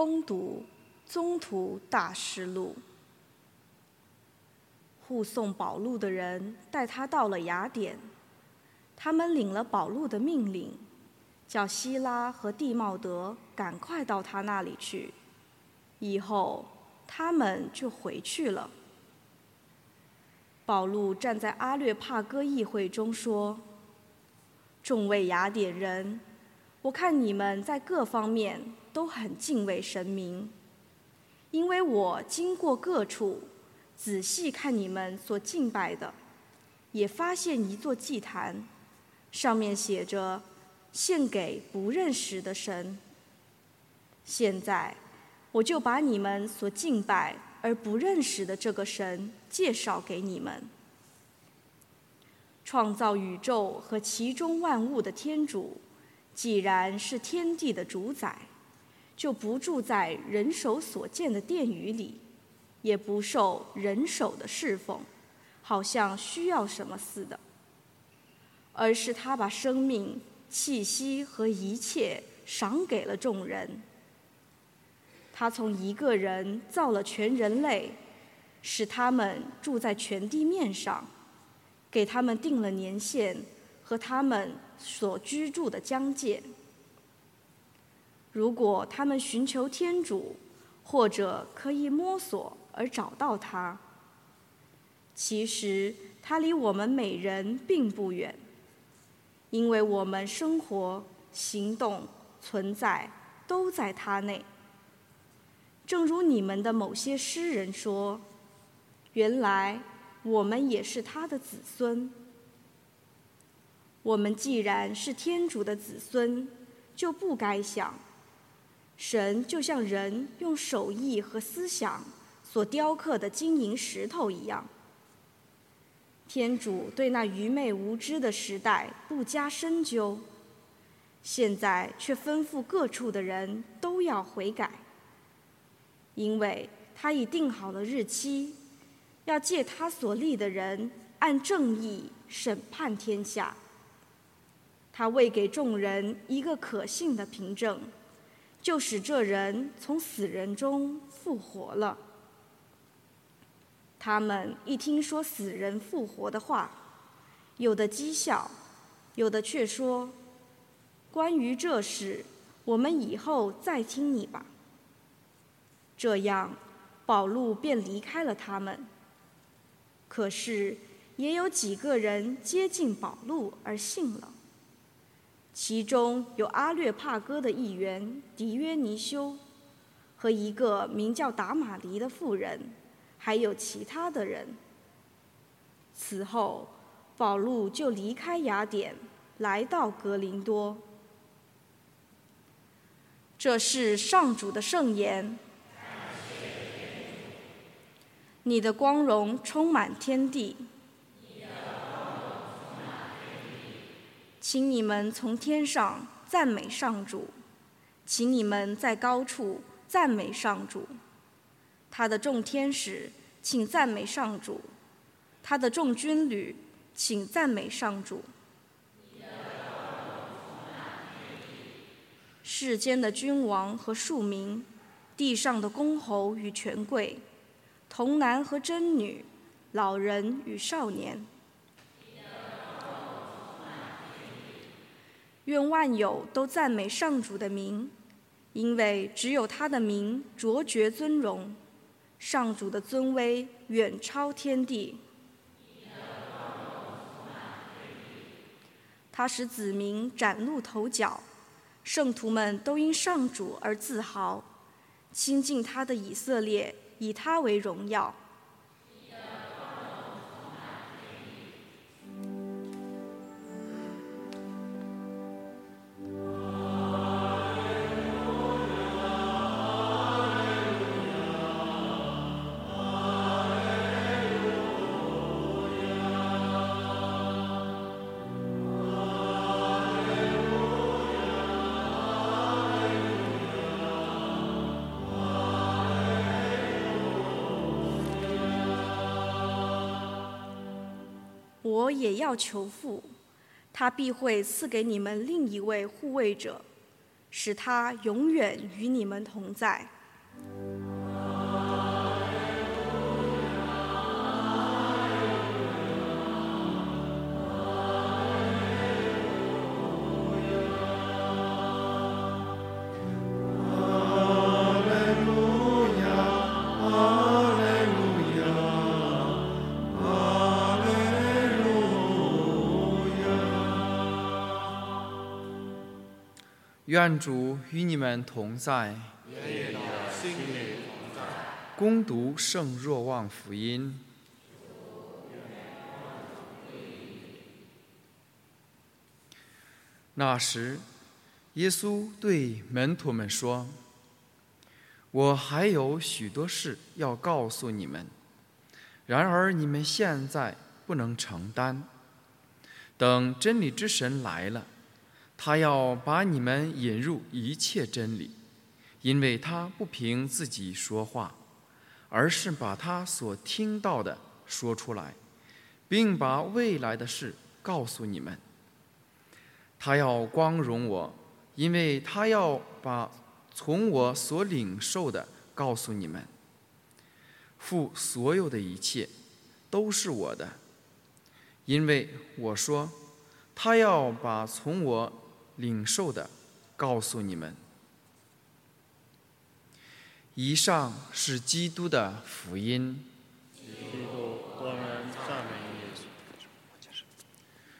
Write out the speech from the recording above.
攻读《宗徒大事录》。护送保禄的人带他到了雅典，他们领了保禄的命令，叫希拉和蒂茂德赶快到他那里去，以后他们就回去了。保禄站在阿略帕哥议会中说：“众位雅典人，我看你们在各方面都很敬畏神明，因为我经过各处，仔细看你们所敬拜的，也发现一座祭坛，上面写着‘献给不认识的神’。现在，我就把你们所敬拜。”而不认识的这个神，介绍给你们：创造宇宙和其中万物的天主，既然是天地的主宰，就不住在人手所建的殿宇里，也不受人手的侍奉，好像需要什么似的，而是他把生命、气息和一切赏给了众人。他从一个人造了全人类，使他们住在全地面上，给他们定了年限和他们所居住的疆界。如果他们寻求天主，或者可以摸索而找到他，其实他离我们每人并不远，因为我们生活、行动、存在都在他内。正如你们的某些诗人说：“原来我们也是他的子孙。我们既然是天主的子孙，就不该想，神就像人用手艺和思想所雕刻的金银石头一样。天主对那愚昧无知的时代不加深究，现在却吩咐各处的人都要悔改。”因为他已定好了日期，要借他所立的人按正义审判天下。他为给众人一个可信的凭证，就使这人从死人中复活了。他们一听说死人复活的话，有的讥笑，有的却说：“关于这事，我们以后再听你吧。”这样，宝路便离开了他们。可是，也有几个人接近宝路而信了。其中有阿略帕哥的议员迪约尼修，和一个名叫达玛黎的妇人，还有其他的人。此后，保禄就离开雅典，来到格林多。这是上主的圣言。你的光荣充满天地，请你们从天上赞美上主，请你们在高处赞美上主，他的众天使，请赞美上主，他的众军旅，请赞美上主。世间的君王和庶民，地上的公侯与权贵。童男和贞女，老人与少年，愿万有都赞美上主的名，因为只有他的名卓绝尊荣，上主的尊威远超天地。他使子民崭露头角，圣徒们都因上主而自豪，亲近他的以色列。以他为荣耀。我也要求父，他必会赐给你们另一位护卫者，使他永远与你们同在。愿主与你们同在。愿你的心灵同在。攻读圣若望福音。那时，耶稣对门徒们说：“我还有许多事要告诉你们，然而你们现在不能承担。等真理之神来了。”他要把你们引入一切真理，因为他不凭自己说话，而是把他所听到的说出来，并把未来的事告诉你们。他要光荣我，因为他要把从我所领受的告诉你们。父所有的一切都是我的，因为我说，他要把从我。领受的，告诉你们。以上是基督的福音。